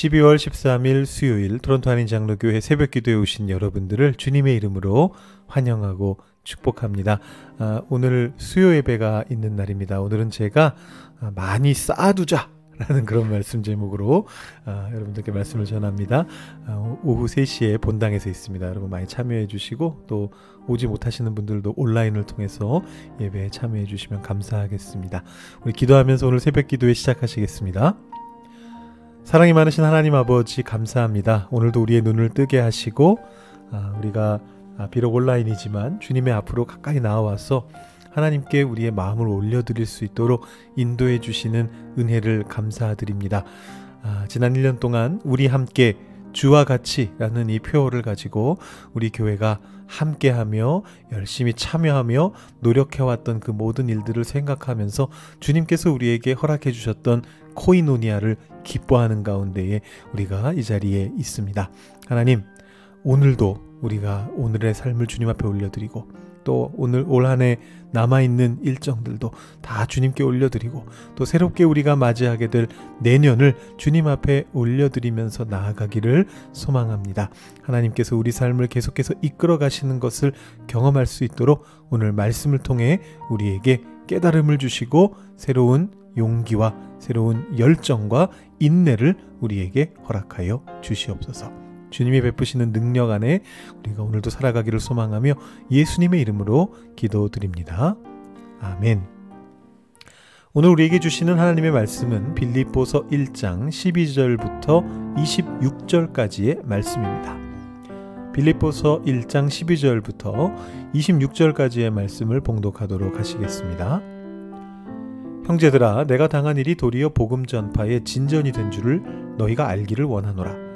12월 13일 수요일 토론토 한인 장로교회 새벽 기도에 오신 여러분들을 주님의 이름으로 환영하고 축복합니다. 아, 오늘 수요 예배가 있는 날입니다. 오늘은 제가 아, 많이 쌓아두자. 라는 그런 말씀 제목으로 아, 여러분들께 말씀을 전합니다. 아, 오후 3시에 본당에서 있습니다. 여러분 많이 참여해 주시고 또 오지 못하시는 분들도 온라인을 통해서 예배에 참여해 주시면 감사하겠습니다. 우리 기도하면서 오늘 새벽 기도회 시작하시겠습니다. 사랑이 많으신 하나님 아버지 감사합니다. 오늘도 우리의 눈을 뜨게 하시고 아, 우리가 아, 비록 온라인이지만 주님의 앞으로 가까이 나와서 하나님께 우리의 마음을 올려드릴 수 있도록 인도해 주시는 은혜를 감사드립니다. 아, 지난 1년 동안 우리 함께 주와 같이라는 이 표어를 가지고 우리 교회가 함께하며 열심히 참여하며 노력해왔던 그 모든 일들을 생각하면서 주님께서 우리에게 허락해 주셨던 코이노니아를 기뻐하는 가운데에 우리가 이 자리에 있습니다. 하나님, 오늘도 우리가 오늘의 삶을 주님 앞에 올려드리고 또 오늘 올 한 해 남아있는 일정들도 다 주님께 올려드리고 또 새롭게 우리가 맞이하게 될 내년을 주님 앞에 올려드리면서 나아가기를 소망합니다. 하나님께서 우리 삶을 계속해서 이끌어 가시는 것을 경험할 수 있도록 오늘 말씀을 통해 우리에게 깨달음을 주시고 새로운 용기와 새로운 열정과 인내를 우리에게 허락하여 주시옵소서. 주님이 베푸시는 능력 안에 우리가 오늘도 살아가기를 소망하며 예수님의 이름으로 기도드립니다. 아멘. 오늘 우리에게 주시는 하나님의 말씀은 빌립보서 1장 12절부터 26절까지의 말씀입니다. 빌립보서 1장 12절부터 26절까지의 말씀을 봉독하도록 하시겠습니다. 형제들아 내가 당한 일이 도리어 복음 전파의 진전이 된 줄을 너희가 알기를 원하노라.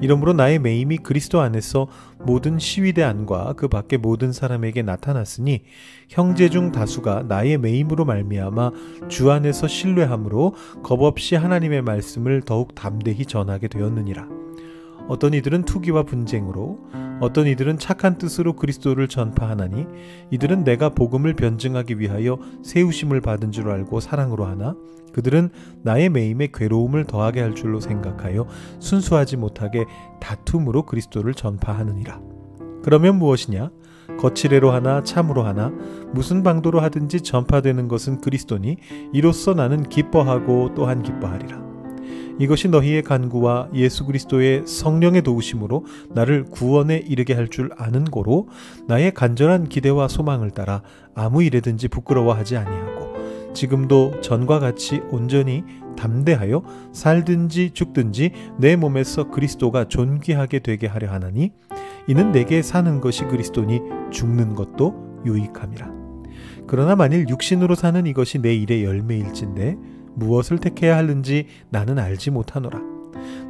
이러므로 나의 매임이 그리스도 안에서 모든 시위대 안과 그 밖의 모든 사람에게 나타났으니 형제 중 다수가 나의 매임으로 말미암아 주 안에서 신뢰함으로 겁없이 하나님의 말씀을 더욱 담대히 전하게 되었느니라. 어떤 이들은 투기와 분쟁으로 어떤 이들은 착한 뜻으로 그리스도를 전파하나니 이들은 내가 복음을 변증하기 위하여 세우심을 받은 줄 알고 사랑으로 하나 그들은 나의 매임에 괴로움을 더하게 할 줄로 생각하여 순수하지 못하게 다툼으로 그리스도를 전파하느니라. 그러면 무엇이냐? 거칠애로 하나 참으로 하나 무슨 방도로 하든지 전파되는 것은 그리스도니 이로써 나는 기뻐하고 또한 기뻐하리라. 이것이 너희의 간구와 예수 그리스도의 성령의 도우심으로 나를 구원에 이르게 할 줄 아는 고로 나의 간절한 기대와 소망을 따라 아무 일에든지 부끄러워하지 아니하고 지금도 전과 같이 온전히 담대하여 살든지 죽든지 내 몸에서 그리스도가 존귀하게 되게 하려 하나니 이는 내게 사는 것이 그리스도니 죽는 것도 유익함이라. 그러나 만일 육신으로 사는 이것이 내 일의 열매일진데 무엇을 택해야 하는지 나는 알지 못하노라.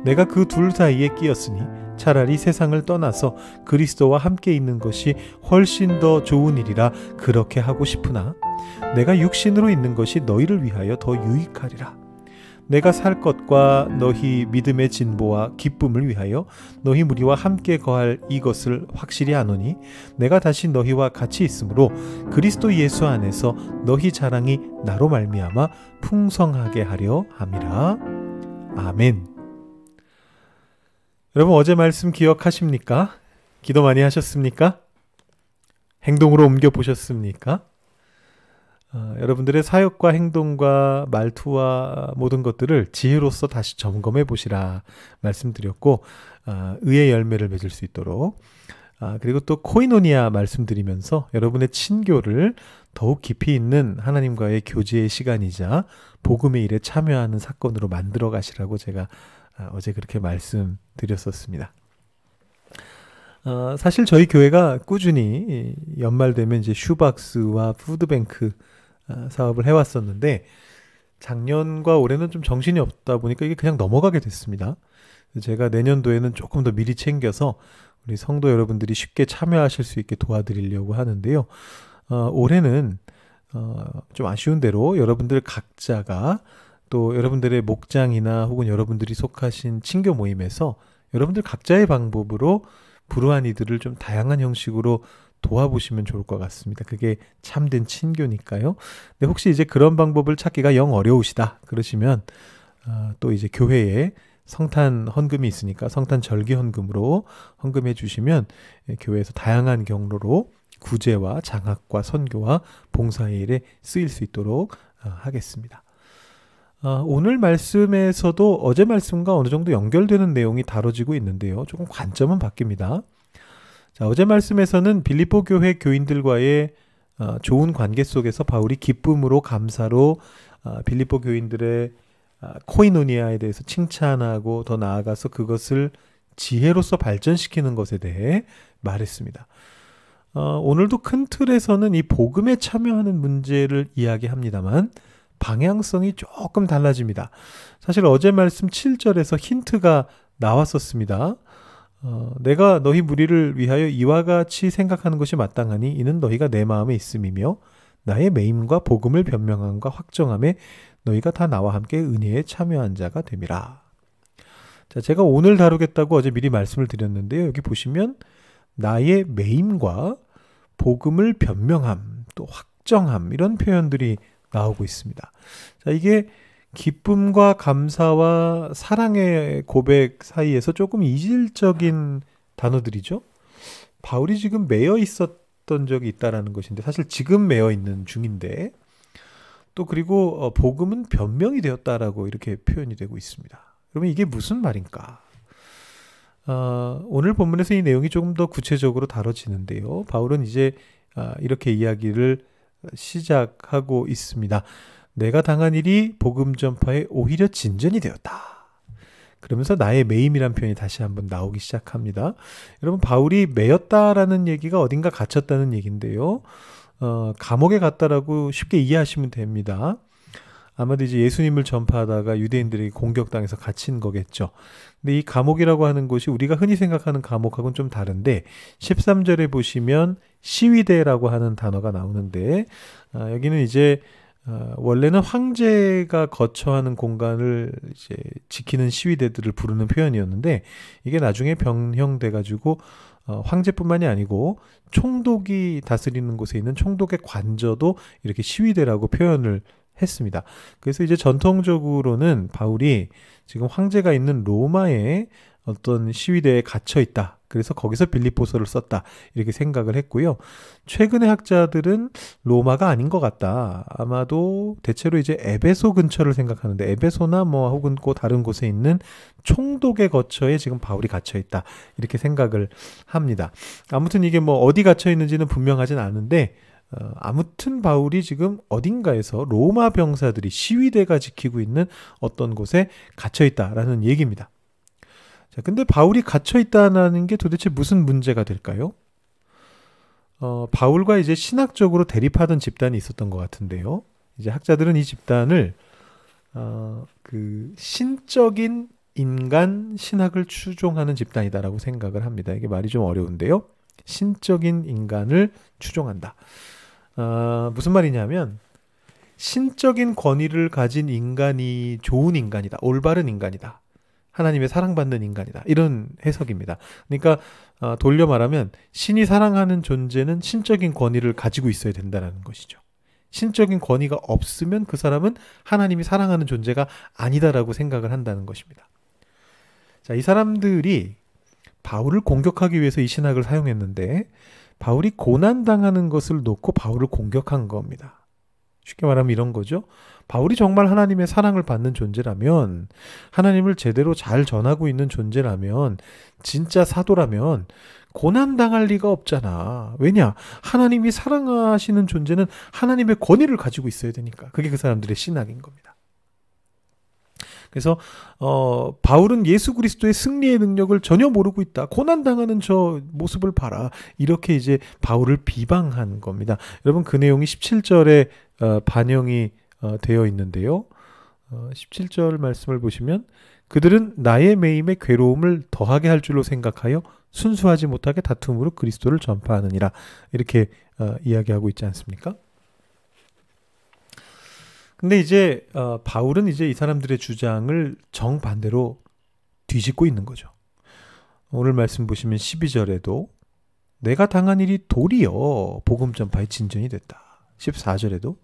내가 그 둘 사이에 끼었으니 차라리 세상을 떠나서 그리스도와 함께 있는 것이 훨씬 더 좋은 일이라 그렇게 하고 싶으나 내가 육신으로 있는 것이 너희를 위하여 더 유익하리라. 내가 살 것과 너희 믿음의 진보와 기쁨을 위하여 너희 무리와 함께 거할 이것을 확실히 아노니 내가 다시 너희와 같이 있으므로 그리스도 예수 안에서 너희 자랑이 나로 말미암아 풍성하게 하려 함이라. 아멘. 여러분 어제 말씀 기억하십니까? 기도 많이 하셨습니까? 행동으로 옮겨 보셨습니까? 어, 여러분들의 사역과 행동과 말투와 모든 것들을 지혜로서 다시 점검해 보시라 말씀드렸고 어, 의의 열매를 맺을 수 있도록 아, 그리고 또 코이노니아 말씀드리면서 여러분의 친교를 더욱 깊이 있는 하나님과의 교제의 시간이자 복음의 일에 참여하는 사건으로 만들어 가시라고 제가 아, 어제 그렇게 말씀드렸었습니다. 어, 사실 저희 교회가 꾸준히 연말 되면 이제 슈박스와 푸드뱅크 어, 사업을 해왔었는데 작년과 올해는 좀 정신이 없다 보니까 이게 그냥 넘어가게 됐습니다. 제가 내년도에는 조금 더 미리 챙겨서 우리 성도 여러분들이 쉽게 참여하실 수 있게 도와드리려고 하는데요. 어, 올해는 어, 좀 아쉬운 대로 여러분들 각자가 또 여러분들의 목장이나 혹은 여러분들이 속하신 친교 모임에서 여러분들 각자의 방법으로 불우한 이들을 좀 다양한 형식으로 도와보시면 좋을 것 같습니다. 그게 참된 친교니까요. 근데 혹시 이제 그런 방법을 찾기가 영 어려우시다 그러시면 어, 또 이제 교회에 성탄 헌금이 있으니까 성탄 절기 헌금으로 헌금해 주시면 예, 교회에서 다양한 경로로 구제와 장학과 선교와 봉사의 일에 쓰일 수 있도록 어, 하겠습니다. 어, 오늘 말씀에서도 어제 말씀과 어느 정도 연결되는 내용이 다뤄지고 있는데요. 조금 관점은 바뀝니다. 자, 어제 말씀에서는 빌립보 교회 교인들과의 어, 좋은 관계 속에서 바울이 기쁨으로 감사로 어, 빌립보 교인들의 어, 코이노니아에 대해서 칭찬하고 더 나아가서 그것을 지혜로서 발전시키는 것에 대해 말했습니다. 어, 오늘도 큰 틀에서는 이 복음에 참여하는 문제를 이야기합니다만 방향성이 조금 달라집니다. 사실 어제 말씀 7절에서 힌트가 나왔었습니다. 어, 내가 너희 무리를 위하여 이와 같이 생각하는 것이 마땅하니 이는 너희가 내 마음에 있음이며 나의 매임과 복음을 변명함과 확정함에 너희가 다 나와 함께 은혜에 참여한 자가 됨이라. 자, 제가 오늘 다루겠다고 어제 미리 말씀을 드렸는데요. 여기 보시면 나의 매임과 복음을 변명함, 또 확정함 이런 표현들이 나오고 있습니다. 자, 이게 기쁨과 감사와 사랑의 고백 사이에서 조금 이질적인 단어들이죠. 바울이 지금 매여 있었던 적이 있다라는 것인데 사실 지금 매여 있는 중인데 또 그리고 어, 복음은 변명이 되었다라고 이렇게 표현이 되고 있습니다. 그러면 이게 무슨 말인가? 어, 오늘 본문에서 이 내용이 조금 더 구체적으로 다뤄지는데요. 바울은 이제 어, 이렇게 이야기를 시작하고 있습니다. 내가 당한 일이 복음 전파에 오히려 진전이 되었다. 그러면서 나의 매임이란 표현이 다시 한번 나오기 시작합니다. 여러분 바울이 매였다라는 얘기가 어딘가 갇혔다는 얘기인데요. 어, 감옥에 갔다라고 쉽게 이해하시면 됩니다. 아마도 이제 예수님을 전파하다가 유대인들에게 공격당해서 갇힌 거겠죠. 근데 이 감옥이라고 하는 곳이 우리가 흔히 생각하는 감옥하고는 좀 다른데 13절에 보시면 시위대라고 하는 단어가 나오는데 아, 여기는 이제 어, 원래는 황제가 거처하는 공간을 이제 지키는 시위대들을 부르는 표현이었는데 이게 나중에 변형돼 가지고 어, 황제뿐만이 아니고 총독이 다스리는 곳에 있는 총독의 관저도 이렇게 시위대라고 표현을 했습니다. 그래서 이제 전통적으로는 바울이 지금 황제가 있는 로마에 어떤 시위대에 갇혀 있다. 그래서 거기서 빌립보서를 썼다. 이렇게 생각을 했고요. 최근의 학자들은 로마가 아닌 것 같다. 아마도 대체로 이제 에베소 근처를 생각하는데 에베소나 뭐 혹은 그 다른 곳에 있는 총독의 거처에 지금 바울이 갇혀 있다. 이렇게 생각을 합니다. 아무튼 이게 뭐 어디 갇혀 있는지는 분명하진 않은데 어, 아무튼 바울이 지금 어딘가에서 로마 병사들이 시위대가 지키고 있는 어떤 곳에 갇혀 있다라는 얘기입니다. 자, 근데 바울이 갇혀 있다는 게 도대체 무슨 문제가 될까요? 어, 바울과 이제 신학적으로 대립하던 집단이 있었던 것 같은데요. 이제 학자들은 이 집단을 어, 그 신적인 인간 신학을 추종하는 집단이다라고 생각을 합니다. 이게 말이 좀 어려운데요. 신적인 인간을 추종한다. 어, 무슨 말이냐면 신적인 권위를 가진 인간이 좋은 인간이다. 올바른 인간이다. 하나님의 사랑받는 인간이다. 이런 해석입니다. 그러니까 어, 돌려 말하면 신이 사랑하는 존재는 신적인 권위를 가지고 있어야 된다는 것이죠. 신적인 권위가 없으면 그 사람은 하나님이 사랑하는 존재가 아니다라고 생각을 한다는 것입니다. 자, 이 사람들이 바울을 공격하기 위해서 이 신학을 사용했는데 바울이 고난 당하는 것을 놓고 바울을 공격한 겁니다. 쉽게 말하면 이런 거죠. 바울이 정말 하나님의 사랑을 받는 존재라면, 하나님을 제대로 잘 전하고 있는 존재라면, 진짜 사도라면, 고난당할 리가 없잖아. 왜냐? 하나님이 사랑하시는 존재는 하나님의 권위를 가지고 있어야 되니까. 그게 그 사람들의 신학인 겁니다. 그래서 어 바울은 예수 그리스도의 승리의 능력을 전혀 모르고 있다. 고난 당하는 저 모습을 봐라. 이렇게 이제 바울을 비방한 겁니다. 여러분 그 내용이 17절에 어, 반영이 어, 되어 있는데요. 어, 17절 말씀을 보시면 그들은 나의 매임에 괴로움을 더하게 할 줄로 생각하여 순수하지 못하게 다툼으로 그리스도를 전파하느니라 이렇게 어, 이야기하고 있지 않습니까? 근데 이제 어, 바울은 이제 이 사람들의 주장을 정반대로 뒤집고 있는 거죠. 오늘 말씀 보시면 12절에도 내가 당한 일이 도리어 복음 전파의 진전이 됐다. 14절에도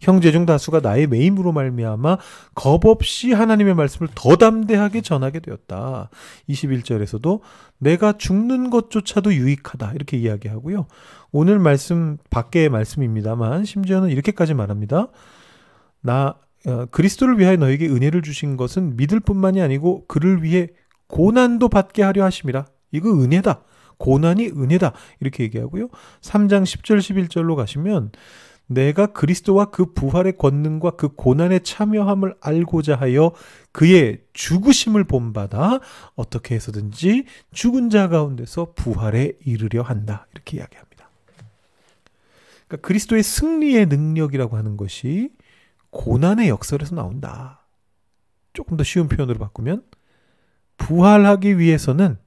형제 중 다수가 나의 매임으로 말미암아 겁 없이 하나님의 말씀을 더 담대하게 전하게 되었다. 21절에서도 내가 죽는 것조차도 유익하다. 이렇게 이야기하고요. 오늘 말씀 밖의 말씀입니다만 심지어는 이렇게까지 말합니다. 나 어, 그리스도를 위하여 너에게 은혜를 주신 것은 믿을 뿐만이 아니고 그를 위해 고난도 받게 하려 하심이라. 이거 은혜다. 고난이 은혜다. 이렇게 얘기하고요. 3장 10절 11절로 가시면 내가 그리스도와 그 부활의 권능과 그 고난에 참여함을 알고자 하여 그의 죽으심을 본받아 어떻게 해서든지 죽은 자 가운데서 부활에 이르려 한다. 이렇게 이야기합니다. 그러니까 그리스도의 승리의 능력이라고 하는 것이 고난의 역설에서 나온다. 조금 더 쉬운 표현으로 바꾸면 부활하기 위해서는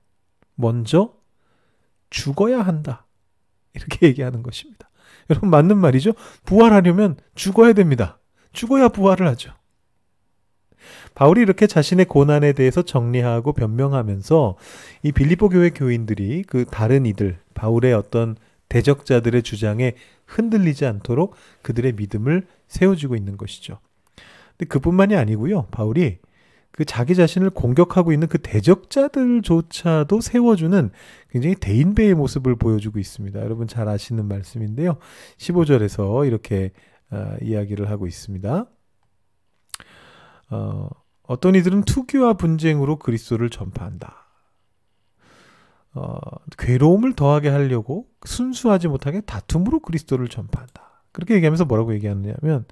먼저 죽어야 한다. 이렇게 얘기하는 것입니다. 여러분 맞는 말이죠? 부활하려면 죽어야 됩니다. 죽어야 부활을 하죠. 바울이 이렇게 자신의 고난에 대해서 정리하고 변명하면서 이 빌리보 교회 교인들이 그 다른 이들 바울의 어떤 대적자들의 주장에 흔들리지 않도록 그들의 믿음을 세워주고 있는 것이죠. 근데 그뿐만이 아니고요. 바울이 그 자기 자신을 공격하고 있는 그 대적자들조차도 세워주는 굉장히 대인배의 모습을 보여주고 있습니다. 여러분 잘 아시는 말씀인데요. 15절에서 이렇게 어, 이야기를 하고 있습니다. 어, 어떤 이들은 투기와 분쟁으로 그리스도를 전파한다. 어, 괴로움을 더하게 하려고 순수하지 못하게 다툼으로 그리스도를 전파한다. 그렇게 얘기하면서 뭐라고 얘기하느냐면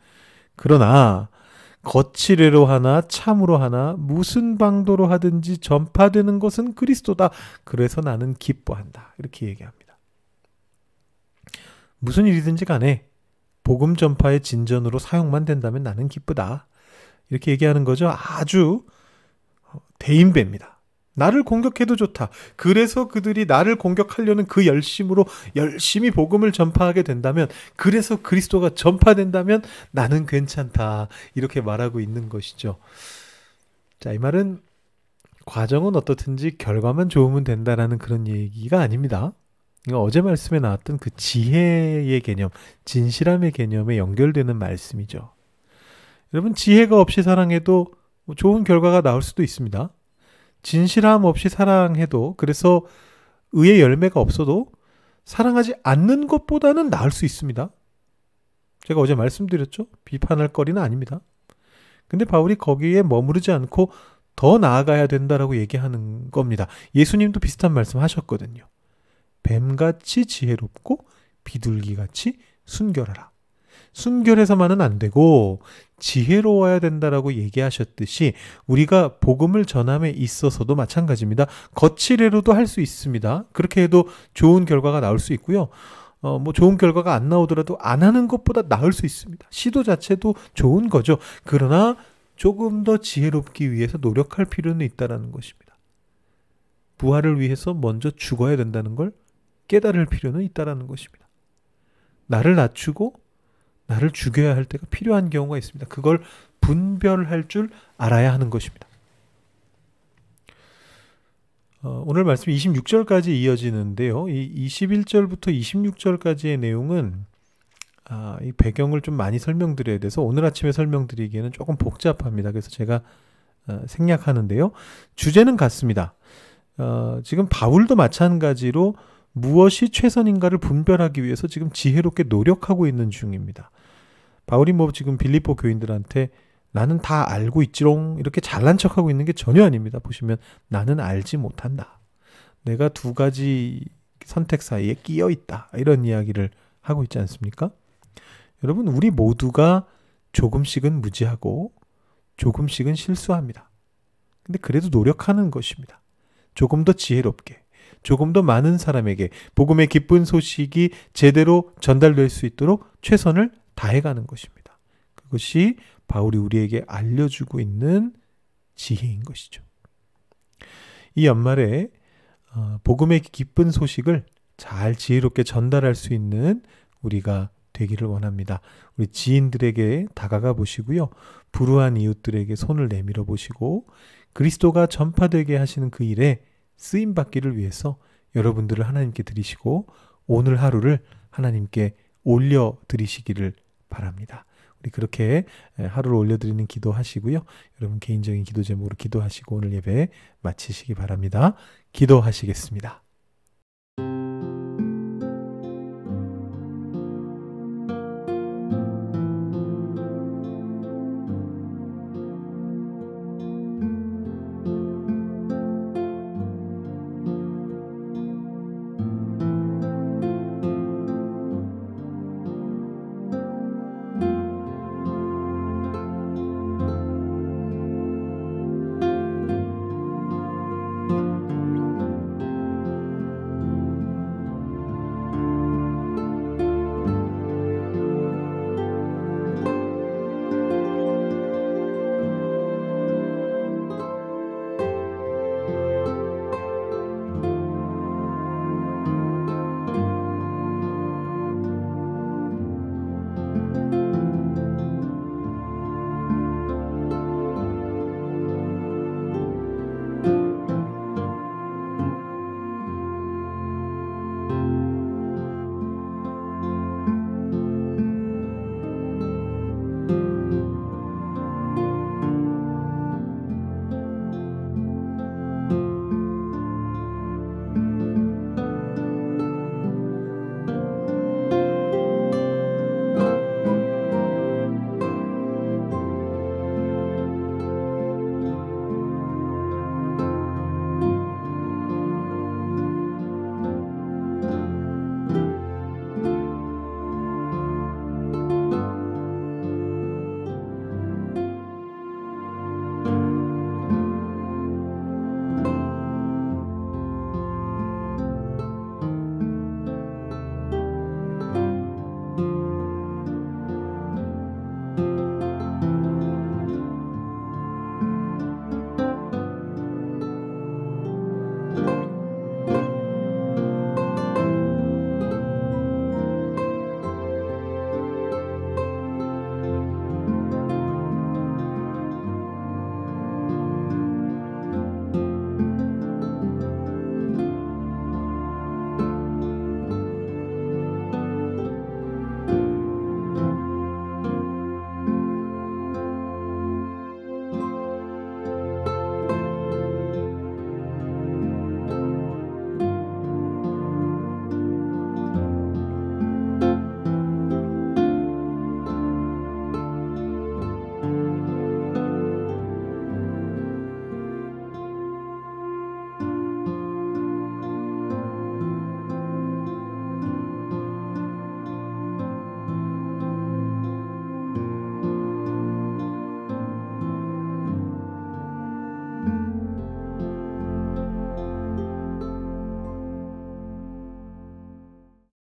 그러나 거칠애로 하나 참으로 하나 무슨 방도로 하든지 전파되는 것은 그리스도다. 그래서 나는 기뻐한다. 이렇게 얘기합니다. 무슨 일이든지 간에 복음 전파의 진전으로 사용만 된다면 나는 기쁘다. 이렇게 얘기하는 거죠. 아주 대인배입니다. 나를 공격해도 좋다. 그래서 그들이 나를 공격하려는 그 열심으로 열심히 복음을 전파하게 된다면, 그래서 그리스도가 전파된다면 나는 괜찮다. 이렇게 말하고 있는 것이죠. 자, 이 말은 과정은 어떻든지 결과만 좋으면 된다라는 그런 얘기가 아닙니다. 어제 말씀에 나왔던 그 지혜의 개념, 진실함의 개념에 연결되는 말씀이죠. 여러분, 지혜가 없이 사랑해도 좋은 결과가 나올 수도 있습니다. 진실함 없이 사랑해도 그래서 의의 열매가 없어도 사랑하지 않는 것보다는 나을 수 있습니다. 제가 어제 말씀드렸죠? 비판할 거리는 아닙니다. 근데 바울이 거기에 머무르지 않고 더 나아가야 된다라고 얘기하는 겁니다. 예수님도 비슷한 말씀 하셨거든요. 뱀같이 지혜롭고 비둘기같이 순결하라. 순결해서만은 안 되고 지혜로워야 된다라고 얘기하셨듯이 우리가 복음을 전함에 있어서도 마찬가지입니다. 거칠애로도 할 수 있습니다. 그렇게 해도 좋은 결과가 나올 수 있고요. 어, 뭐 좋은 결과가 안 나오더라도 안 하는 것보다 나을 수 있습니다. 시도 자체도 좋은 거죠. 그러나 조금 더 지혜롭기 위해서 노력할 필요는 있다라는 것입니다. 부활을 위해서 먼저 죽어야 된다는 걸 깨달을 필요는 있다라는 것입니다. 나를 낮추고 나를 죽여야 할 때가 필요한 경우가 있습니다. 그걸 분별할 줄 알아야 하는 것입니다. 어, 오늘 말씀 26절까지 이어지는데요. 이 21절부터 26절까지의 내용은 아, 이 배경을 좀 많이 설명드려야 돼서 오늘 아침에 설명드리기에는 조금 복잡합니다. 그래서 제가 어, 생략하는데요. 주제는 같습니다. 어, 지금 바울도 마찬가지로 무엇이 최선인가를 분별하기 위해서 지금 지혜롭게 노력하고 있는 중입니다. 바울이 뭐 지금 빌리포 교인들한테 나는 다 알고 있지롱 이렇게 잘난 척하고 있는 게 전혀 아닙니다. 보시면 나는 알지 못한다. 내가 두 가지 선택 사이에 끼어 있다. 이런 이야기를 하고 있지 않습니까? 여러분 우리 모두가 조금씩은 무지하고 조금씩은 실수합니다. 근데 그래도 노력하는 것입니다. 조금 더 지혜롭게 조금 더 많은 사람에게 복음의 기쁜 소식이 제대로 전달될 수 있도록 최선을 다해가는 것입니다. 그것이 바울이 우리에게 알려주고 있는 지혜인 것이죠. 이 연말에 어, 복음의 기쁜 소식을 잘 지혜롭게 전달할 수 있는 우리가 되기를 원합니다. 우리 지인들에게 다가가 보시고요. 불우한 이웃들에게 손을 내밀어 보시고 그리스도가 전파되게 하시는 그 일에 쓰임 받기를 위해서 여러분들을 하나님께 드리시고 오늘 하루를 하나님께 올려 드리시기를 바랍니다. 우리 그렇게 하루를 올려 드리는 기도 하시고요. 여러분 개인적인 기도 제목으로 기도하시고 오늘 예배 마치시기 바랍니다. 기도하시겠습니다.